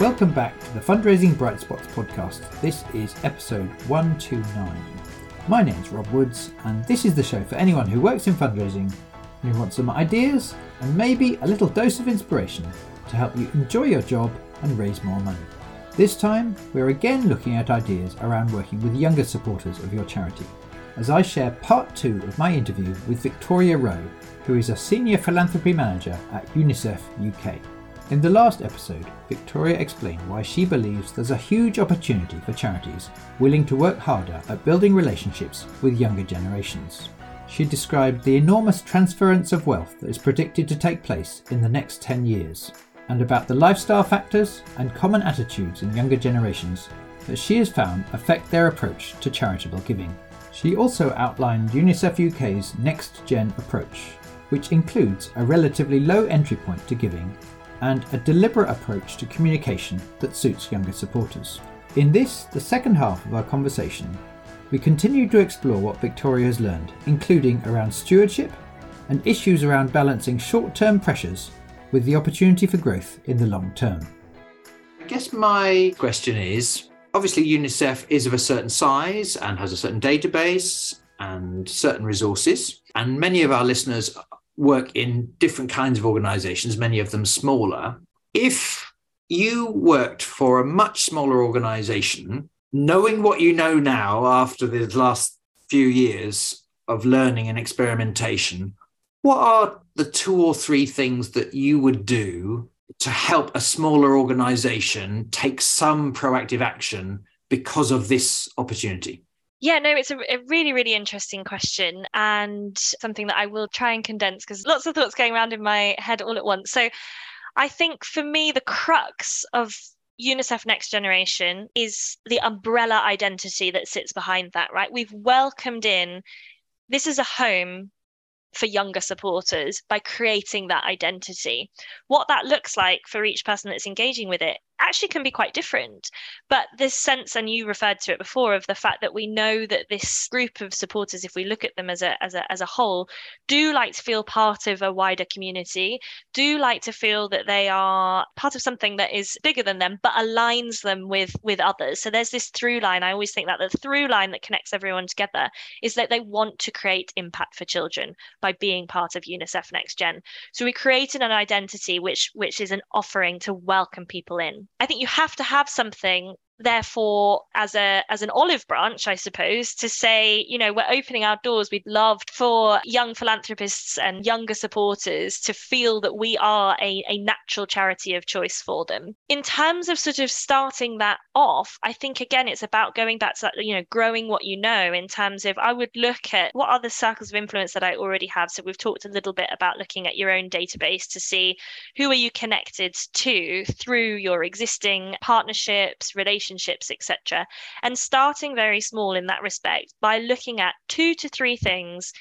Welcome back to the Fundraising Bright Spots podcast. This is episode 129. My name's Rob Woods, and this is the show for anyone who works in fundraising and who wants some ideas and maybe a little dose of inspiration to help you enjoy your job and raise more money. This time, we're again looking at ideas around working with younger supporters of your charity, as I share part two of my interview with Victoria Roe, who is a Senior Philanthropy Manager at UNICEF UK. In the last episode, Victoria explained why she believes there's a huge opportunity for charities willing to work harder at building relationships with younger generations. She described the enormous transference of wealth that is predicted to take place in the next 10 years, and about the lifestyle factors and common attitudes in younger generations that she has found affect their approach to charitable giving. She also outlined UNICEF UK's Next Gen approach, which includes a relatively low entry point to giving and a deliberate approach to communication that suits younger supporters. In this, the second half of our conversation, we continue to explore what Victoria has learned, including around stewardship and issues around balancing short term pressures with the opportunity for growth in the long term. I guess my question is obviously, UNICEF is of a certain size and has a certain database and certain resources. And many of our listeners work in different kinds of organizations, many of them smaller. If you worked for a much smaller organization, knowing what you know now after the last few years of learning and experimentation, what are the two or three things that you would do to help a smaller organization take some proactive action because of this opportunity? Yeah, no, it's a, a, really, really interesting question and something that I will try and condense because lots of thoughts going around in my head all at once. So I think for me, the crux of UNICEF Next Generation is the umbrella identity that sits behind that, right? We've welcomed in this is a home for younger supporters by creating that identity. What that looks like for each person that's engaging with it actually can be quite different. But this sense, and you referred to it before, of the fact that we know that this group of supporters, if we look at them as a as a as a whole, do like to feel part of a wider community, do like to feel that they are part of something that is bigger than them, but aligns them with with others. So there's this through line. I always think that the through line that connects everyone together is that they want to create impact for children by being part of UNICEF Next Gen. So we created an identity which which is an offering to welcome people in. I think you have to have something therefore as a as an olive branch i suppose to say you know we're opening our doors. We'd love for young philanthropists and younger supporters to feel that we are a, a natural charity of choice for them. In terms of sort of starting that off i think again it's about going back to that you know growing what you know in terms of i would look at what the circles of influence that i already have. So we've talked a little bit about looking at your own database to see who are you connected to through your existing partnerships relationships relationships, etc. And starting very small in that respect by looking at two to three things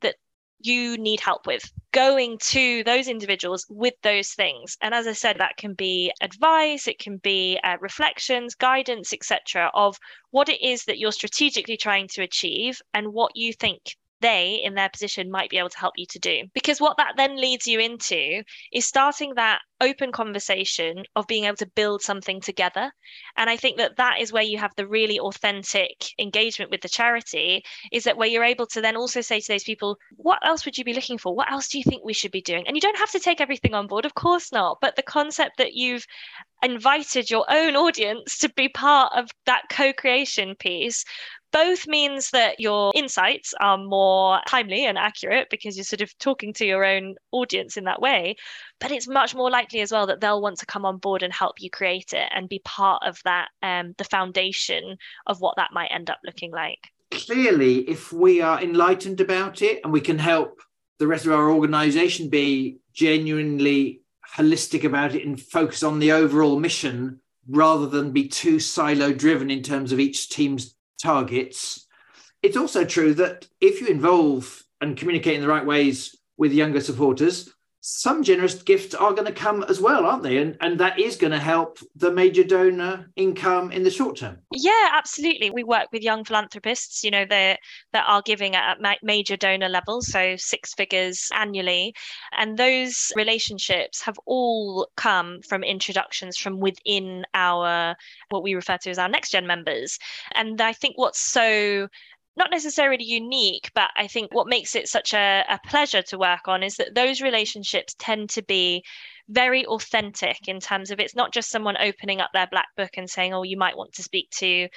that you need help with going to those individuals with those things and as i said that can be advice it can be uh, reflections guidance etc of what it is that you're strategically trying to achieve and what you think they in their position might be able to help you to do. Because what that then leads you into is starting that open conversation of being able to build something together. And I think that that is where you have the really authentic engagement with the charity, is that where you're able to then also say to those people, what else would you be looking for? What else do you think we should be doing? And you don't have to take everything on board, of course not. But the concept that you've invited your own audience to be part of that co creation piece both means that your insights are more timely and accurate because you're sort of talking to your own audience in that way. But it's much more likely as well that they'll want to come on board and help you create it and be part of that, um, the foundation of what that might end up looking like. Clearly, if we are enlightened about it and we can help the rest of our organization be genuinely holistic about it and focus on the overall mission rather than be too silo driven in terms of each team's targets. It's also true that if you involve and communicate in the right ways with younger supporters, some generous gifts are going to come as well, aren't they? And and that is going to help the major donor income in the short term. Yeah, absolutely. We work with young philanthropists, you know, that that are giving at major donor levels, so six figures annually, and those relationships have all come from introductions from within our what we refer to as our next gen members. And I think what's so not necessarily unique, but I think what makes it such a, a pleasure to work on is that those relationships tend to be very authentic in terms of it's not just someone opening up their black book and saying, oh, you might want to speak to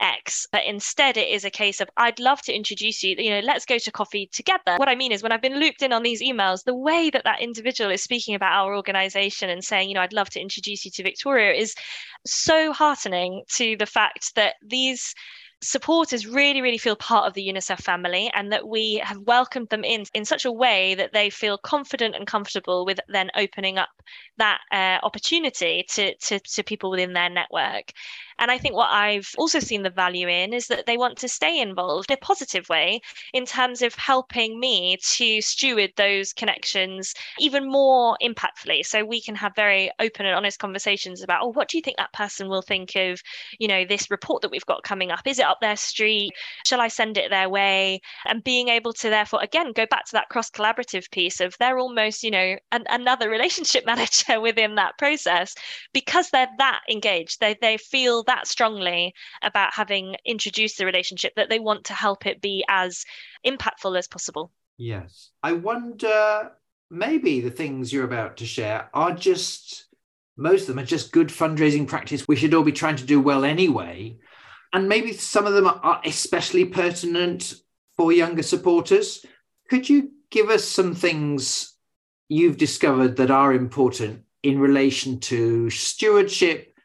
X, but instead it is a case of I'd love to introduce you, you know, let's go to coffee together. What I mean is when I've been looped in on these emails, the way that that individual is speaking about our organization and saying, you know, I'd love to introduce you to Victoria is so heartening to the fact that these supporters really, really feel part of the UNICEF family and that we have welcomed them in in such a way that they feel confident and comfortable with then opening up that uh, opportunity to, to, to people within their network. And I think what I've also seen the value in is that they want to stay involved in a positive way in terms of helping me to steward those connections even more impactfully. So we can have very open and honest conversations about, oh, what do you think that person will think of, you know, this report that we've got coming up? Is it up their street? Shall I send it their way? And being able to therefore, again, go back to that cross collaborative piece of they're almost, you know, an, another relationship manager within that process because they're that engaged. They, they feel that strongly about having introduced the relationship that they want to help it be as impactful as possible. Yes. I wonder maybe the things you're about to share are just most of them are just good fundraising practice we should all be trying to do well anyway and maybe some of them are especially pertinent for younger supporters could you give us some things you've discovered that are important in relation to stewardship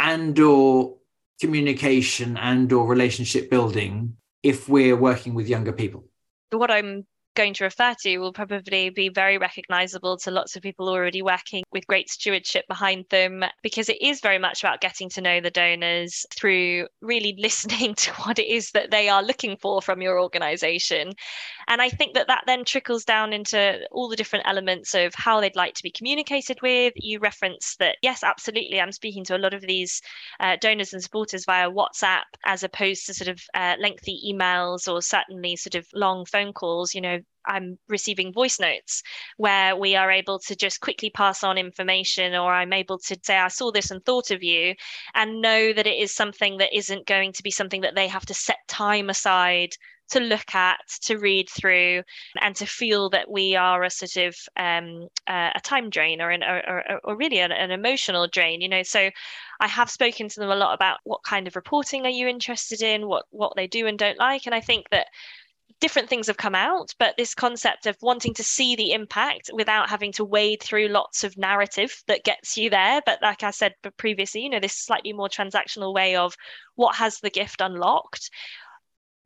and or communication and or relationship building if we're working with younger people? What i'm going to refer to will probably be very recognizable to lots of people already working with great stewardship behind them because it is very much about getting to know the donors through really listening to what it is that they are looking for from your organization. And i think that that then trickles down into all the different elements of how they'd like to be communicated with. You reference that yes absolutely i'm speaking to a lot of these uh, donors and supporters via whatsapp as opposed to sort of uh, lengthy emails or certainly sort of long phone calls. You know I'm receiving voice notes where we are able to just quickly pass on information, or I'm able to say, I saw this and thought of you, and know that it is something that isn't going to be something that they have to set time aside to look at, to read through, and to feel that we are a sort of um, a time drain or, an, or, or really an, an, emotional drain. You know, so I have spoken to them a lot about what kind of reporting are you interested in, what what they do and don't like, and I think that different things have come out, but this concept of wanting to see the impact without having to wade through lots of narrative that gets you there. But like I said previously, you know, this slightly more transactional way of what has the gift unlocked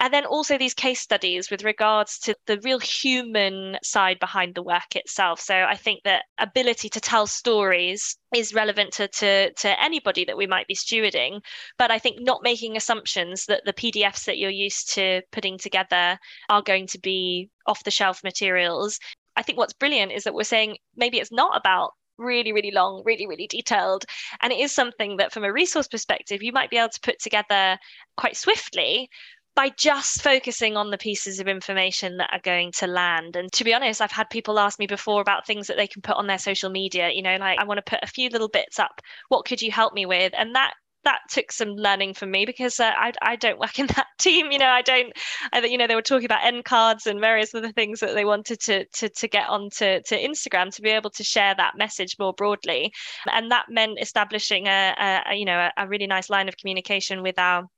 and then also these case studies with regards to the real human side behind the work itself. So i think that ability to tell stories is relevant to, to, to anybody that we might be stewarding. But i think not making assumptions that the pdfs that you're used to putting together are going to be off the shelf materials. I think what's brilliant is that we're saying maybe it's not about really, really long, really, really detailed. And it is something that, from a resource perspective, you might be able to put together quite swiftly by just focusing on the pieces of information that are going to land. And to be honest, I've had people ask me before about things that they can put on their social media. You know, like I want to put a few little bits up. What could you help me with? And that that took some learning for me because uh, I, I don't work in that team. You know, I don't, I, you know, they were talking about end cards and various other things that they wanted to, to, to get onto to Instagram to be able to share that message more broadly. And that meant establishing a, a you know, a, a really nice line of communication with our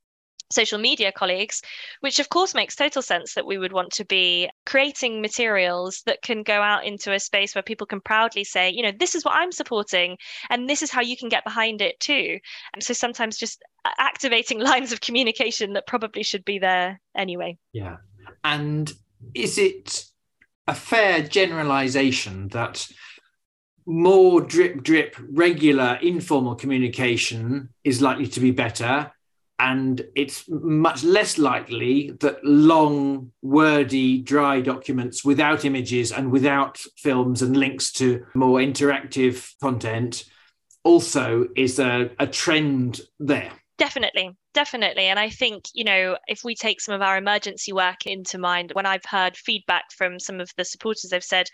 social media colleagues, which of course makes total sense that we would want to be creating materials that can go out into a space where people can proudly say, you know, this is what I'm supporting and this is how you can get behind it too. And so sometimes just activating lines of communication that probably should be there anyway. Yeah. And is it a fair generalization that more drip drip regular informal communication is likely to be better and it's much less likely that long, wordy, dry documents without images and without films and links to more interactive content also is a, a trend there. Definitely, definitely. And I think, you know, if we take some of our emergency work into mind, when I've heard feedback from some of the supporters, they've said,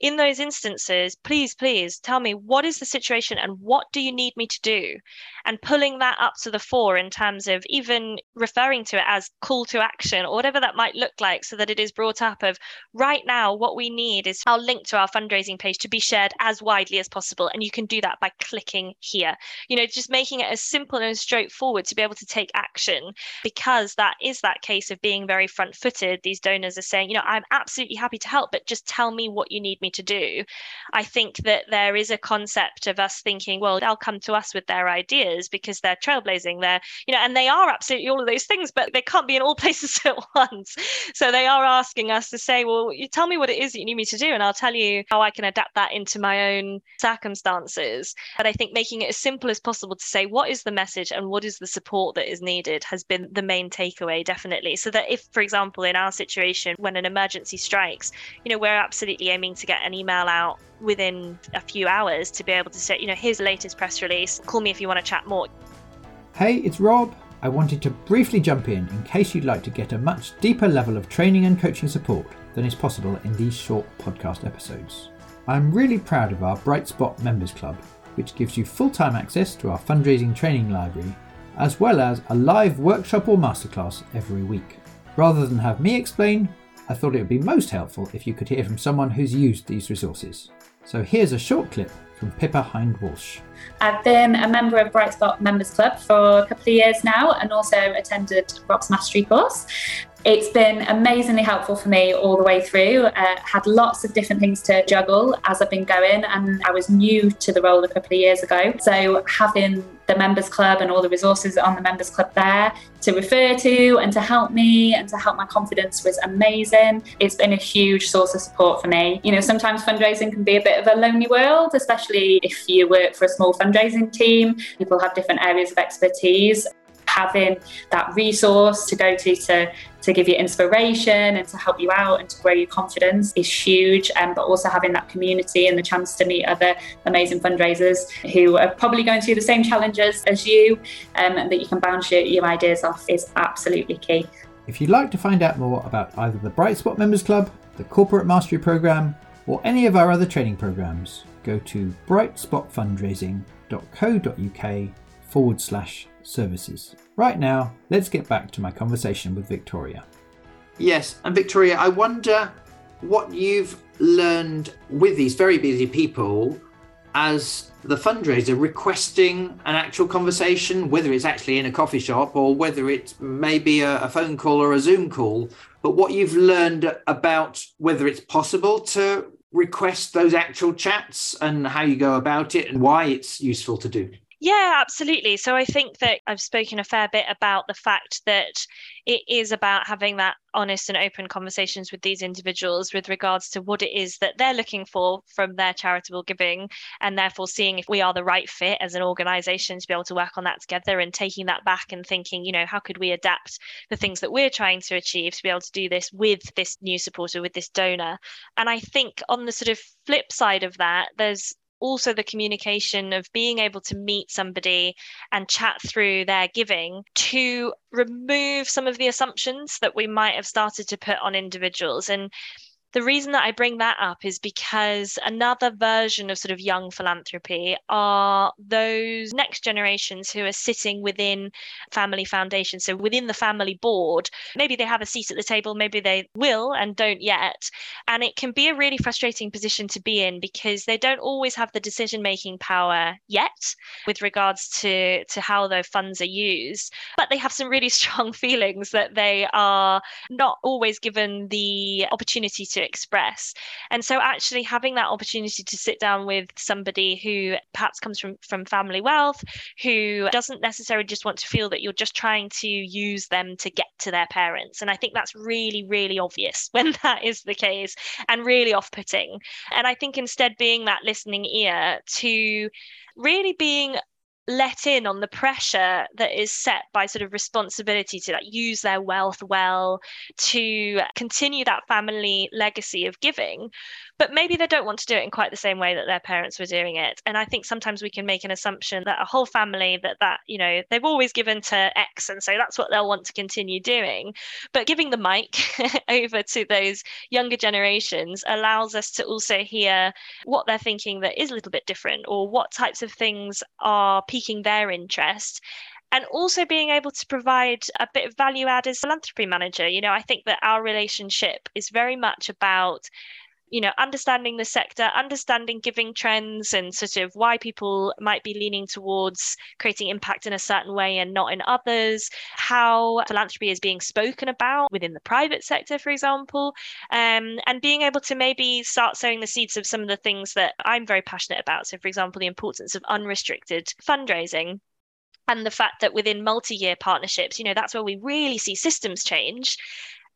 in those instances, please, please tell me what is the situation and what do you need me to do? And pulling that up to the fore in terms of even referring to it as call to action or whatever that might look like, so that it is brought up of right now, what we need is our link to our fundraising page to be shared as widely as possible. And you can do that by clicking here. You know, just making it as simple and straightforward to be able to take action because that is that case of being very front footed. These donors are saying, you know, I'm absolutely happy to help, but just tell me what you need me to do. I think that there is a concept of us thinking, well, they'll come to us with their ideas because they're trailblazing. They're, you know, and they are absolutely all of those things, but they can't be in all places at once. So they are asking us to say, well, you tell me what it is that you need me to do, and I'll tell you how I can adapt that into my own circumstances. But I think making it as simple as possible to say what is the message and what is the support that is needed has been the main takeaway, definitely. So that if, for example, in our situation, when an emergency strikes, you know, we're absolutely aiming to get an email out within a few hours to be able to say, you know, here's the latest press release. Call me if you want to chat more. Hey, it's Rob. I wanted to briefly jump in in case you'd like to get a much deeper level of training and coaching support than is possible in these short podcast episodes. I'm really proud of our Bright Spot Members Club, which gives you full time access to our fundraising training library, as well as a live workshop or masterclass every week. Rather than have me explain, I thought it would be most helpful if you could hear from someone who's used these resources. So here's a short clip from Pippa Hind Walsh. I've been a member of Bright Spot Members Club for a couple of years now and also attended Rob's Mastery course. It's been amazingly helpful for me all the way through. Uh, had lots of different things to juggle as I've been going, and I was new to the role a couple of years ago. So having the members club and all the resources on the members club there to refer to and to help me and to help my confidence was amazing. It's been a huge source of support for me. You know, sometimes fundraising can be a bit of a lonely world, especially if you work for a small fundraising team. People have different areas of expertise having that resource to go to to to give you inspiration and to help you out and to grow your confidence is huge. Um, but also having that community and the chance to meet other amazing fundraisers who are probably going through the same challenges as you um, and that you can bounce your, your ideas off is absolutely key. If you'd like to find out more about either the Bright Spot Members Club, the Corporate Mastery Programme, or any of our other training programs, go to brightspotfundraising.co.uk forward slash services. Right now, let's get back to my conversation with Victoria. Yes, and Victoria, I wonder what you've learned with these very busy people as the fundraiser requesting an actual conversation, whether it's actually in a coffee shop or whether it's maybe a, a, phone call or a Zoom call, but what you've learned about whether it's possible to request those actual chats and how you go about it and why it's useful to do. Yeah, absolutely. So I think that I've spoken a fair bit about the fact that it is about having that honest and open conversations with these individuals with regards to what it is that they're looking for from their charitable giving, and therefore seeing if we are the right fit as an organization to be able to work on that together and taking that back and thinking, you know, how could we adapt the things that we're trying to achieve to be able to do this with this new supporter, with this donor. And I think on the sort of flip side of that, there's also the communication of being able to meet somebody and chat through their giving to remove some of the assumptions that we might have started to put on individuals. And the reason that I bring that up is because another version of sort of young philanthropy are those next generations who are sitting within family foundations. So within the family board, maybe they have a seat at the table, maybe they will and don't yet. And it can be a really frustrating position to be in because they don't always have the decision making power yet with regards to, to how their funds are used. But they have some really strong feelings that they are not always given the opportunity to express. And so actually having that opportunity to sit down with somebody who perhaps comes from from family wealth, who doesn't necessarily just want to feel that you're just trying to use them to get to their parents. And I think that's really, really obvious when that is the case and really off-putting. And I think instead being that listening ear to really being let in on the pressure that is set by sort of responsibility to like use their wealth well to continue that family legacy of giving but maybe they don't want to do it in quite the same way that their parents were doing it. And i think sometimes we can make an assumption that a whole family that that you know they've always given to x and so that's what they'll want to continue doing. But giving the mic over to those younger generations allows us to also hear what they're thinking that is a little bit different or what types of things are piquing their interest. And also being able to provide a bit of value add as philanthropy manager. You know i think that our relationship is very much about you know understanding the sector understanding giving trends and sort of why people might be leaning towards creating impact in a certain way and not in others how philanthropy is being spoken about within the private sector for example um, and being able to maybe start sowing the seeds of some of the things that i'm very passionate about. So for example the importance of unrestricted fundraising and the fact that within multi-year partnerships you know that's where we really see systems change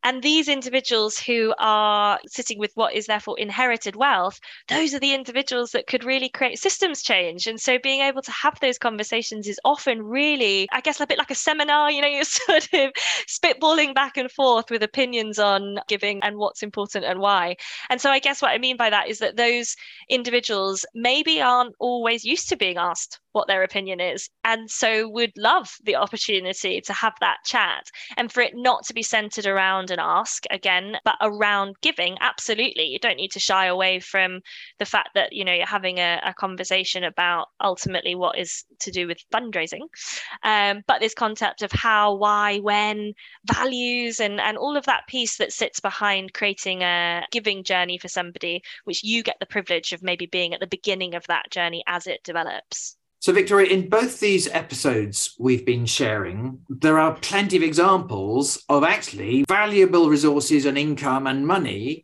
and these individuals who are sitting with what is therefore inherited wealth, those are the individuals that could really create systems change. And so being able to have those conversations is often really, I guess, a bit like a seminar, you know, you're sort of spitballing back and forth with opinions on giving and what's important and why. And so I guess what I mean by that is that those individuals maybe aren't always used to being asked what their opinion is. And so would love the opportunity to have that chat and for it not to be centered around an ask again but around giving. Absolutely. You don't need to shy away from the fact that you know you're having a, a conversation about ultimately what is to do with fundraising. Um, but this concept of how why when values and and all of that piece that sits behind creating a giving journey for somebody which you get the privilege of maybe being at the beginning of that journey as it develops so, Victoria, in both these episodes we've been sharing, there are plenty of examples of actually valuable resources and income and money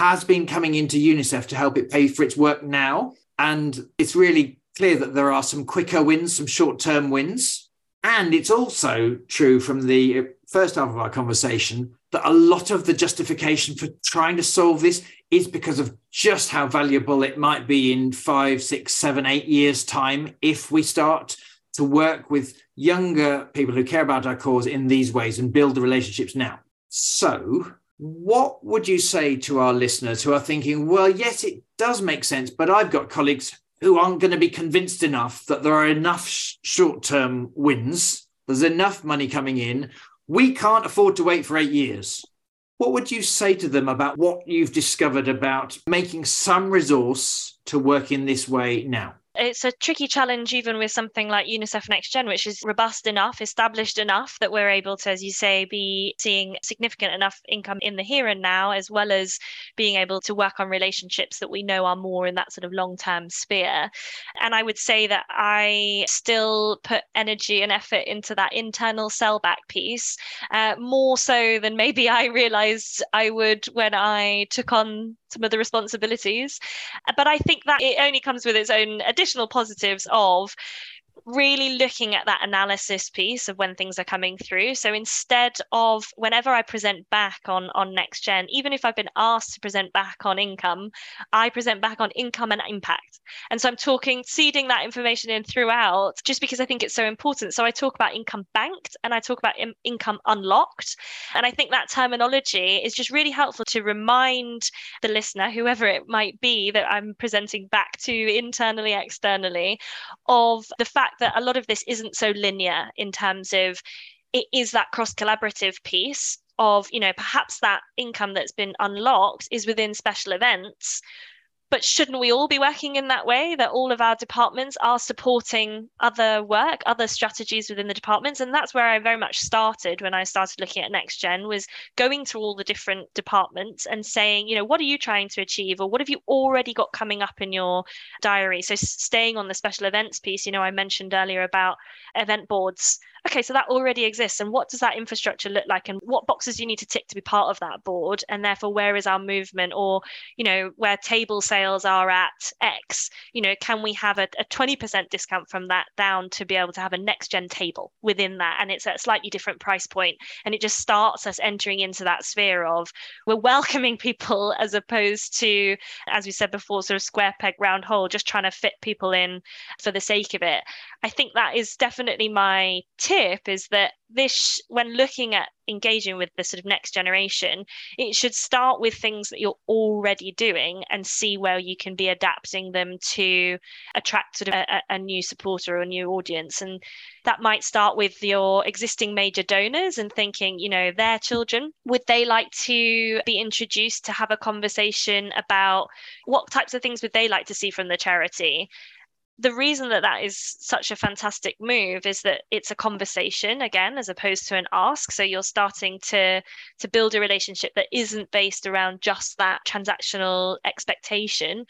has been coming into UNICEF to help it pay for its work now. And it's really clear that there are some quicker wins, some short term wins. And it's also true from the first half of our conversation that a lot of the justification for trying to solve this is because of just how valuable it might be in five, six, seven, eight years' time if we start to work with younger people who care about our cause in these ways and build the relationships now. So, what would you say to our listeners who are thinking, well, yes, it does make sense, but I've got colleagues who aren't going to be convinced enough that there are enough sh- short term wins, there's enough money coming in. We can't afford to wait for eight years. What would you say to them about what you've discovered about making some resource to work in this way now? It's a tricky challenge even with something like UNICEF Next Gen, which is robust enough, established enough that we're able to, as you say, be seeing significant enough income in the here and now, as well as being able to work on relationships that we know are more in that sort of long term sphere. And I would say that I still put energy and effort into that internal sellback piece, uh, more so than maybe I realized I would when I took on some of the responsibilities. But I think that it only comes with its own additional positives of really looking at that analysis piece of when things are coming through. So instead of whenever I present back on on next gen, even if I've been asked to present back on income, I present back on income and impact. And so I'm talking seeding that information in throughout just because I think it's so important. So I talk about income banked and I talk about in- income unlocked. And I think that terminology is just really helpful to remind the listener, whoever it might be that I'm presenting back to internally, externally, of the fact that a lot of this isn't so linear in terms of it is that cross collaborative piece of you know perhaps that income that's been unlocked is within special events but shouldn't we all be working in that way that all of our departments are supporting other work other strategies within the departments? And that's where i very much started when i started looking at next gen was going to all the different departments and saying you know what are you trying to achieve? Or what have you already got coming up in your diary? So staying on the special events piece you know i mentioned earlier about event boards okay, so that already exists. And what does that infrastructure look like? And what boxes do you need to tick to be part of that board? And therefore, where is our movement? Or, you know, where table sales are at X, you know, can we have a, a 20% discount from that down to be able to have a next gen table within that? And it's at a slightly different price point. And it just starts us entering into that sphere of we're welcoming people as opposed to, as we said before, sort of square peg round hole, just trying to fit people in for the sake of it. I think that is definitely my tip is that this when looking at engaging with the sort of next generation it should start with things that you're already doing and see where you can be adapting them to attract sort of a, a new supporter or a new audience. And that might start with your existing major donors and thinking you know their children. Would they like to be introduced to have a conversation about what types of things would they like to see from the charity the reason that that is such a fantastic move is that it's a conversation again as opposed to an ask. So you're starting to to build a relationship that isn't based around just that transactional expectation.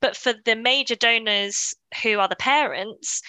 But for the major donors who are the parents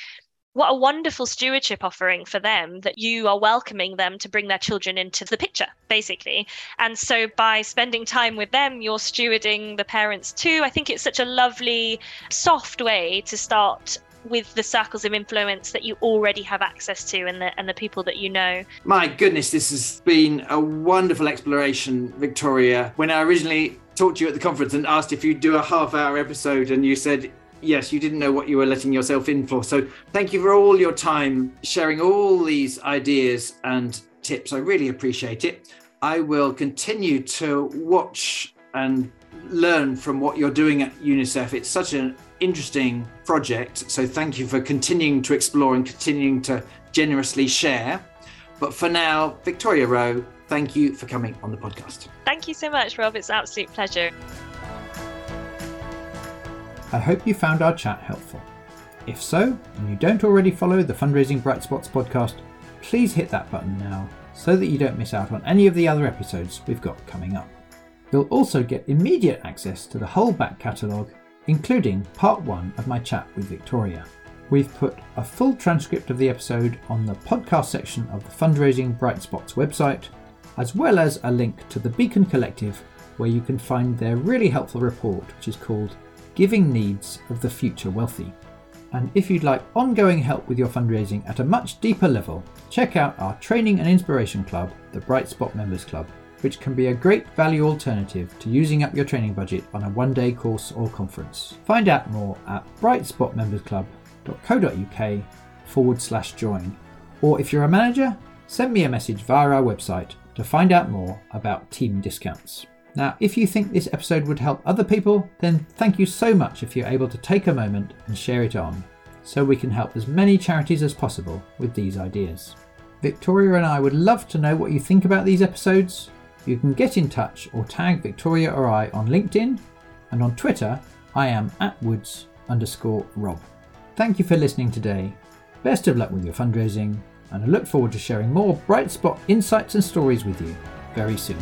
what a wonderful stewardship offering for them that you are welcoming them to bring their children into the picture, basically. And so by spending time with them, you're stewarding the parents too. I think it's such a lovely, soft way to start with the circles of influence that you already have access to and the and the people that you know. My goodness, this has been a wonderful exploration, Victoria. When I originally talked to you at the conference and asked if you'd do a half hour episode and you said yes, you didn't know what you were letting yourself in for. So thank you for all your time sharing all these ideas and tips. I really appreciate it. I will continue to watch and learn from what you're doing at UNICEF. It's such an interesting project. So thank you for continuing to explore and continuing to generously share. But for now, Victoria Roe, thank you for coming on the podcast. Thank you so much, Rob. It's an absolute pleasure. I hope you found our chat helpful. If so, and you don't already follow the Fundraising Bright Spots podcast, please hit that button now so that you don't miss out on any of the other episodes we've got coming up. You'll also get immediate access to the whole back catalogue, including part one of my chat with Victoria. We've put a full transcript of the episode on the podcast section of the Fundraising Bright Spots website, as well as a link to the Beacon Collective, where you can find their really helpful report, which is called Giving Needs of the Future Wealthy. And if you'd like ongoing help with your fundraising at a much deeper level, check out our training and inspiration club, the Bright Spot Members Club, which can be a great value alternative to using up your training budget on a one day course or conference. Find out more at brightspotmembersclub.co.uk forward slash join. Or if you're a manager, send me a message via our website to find out more about team discounts. Now, if you think this episode would help other people, then thank you so much if you're able to take a moment and share it on, so we can help as many charities as possible with these ideas. Victoria and I would love to know what you think about these episodes. You can get in touch or tag Victoria or I on LinkedIn, and on Twitter, I am at woods underscore rob. Thank you for listening today. Best of luck with your fundraising, and I look forward to sharing more bright spot insights and stories with you very soon.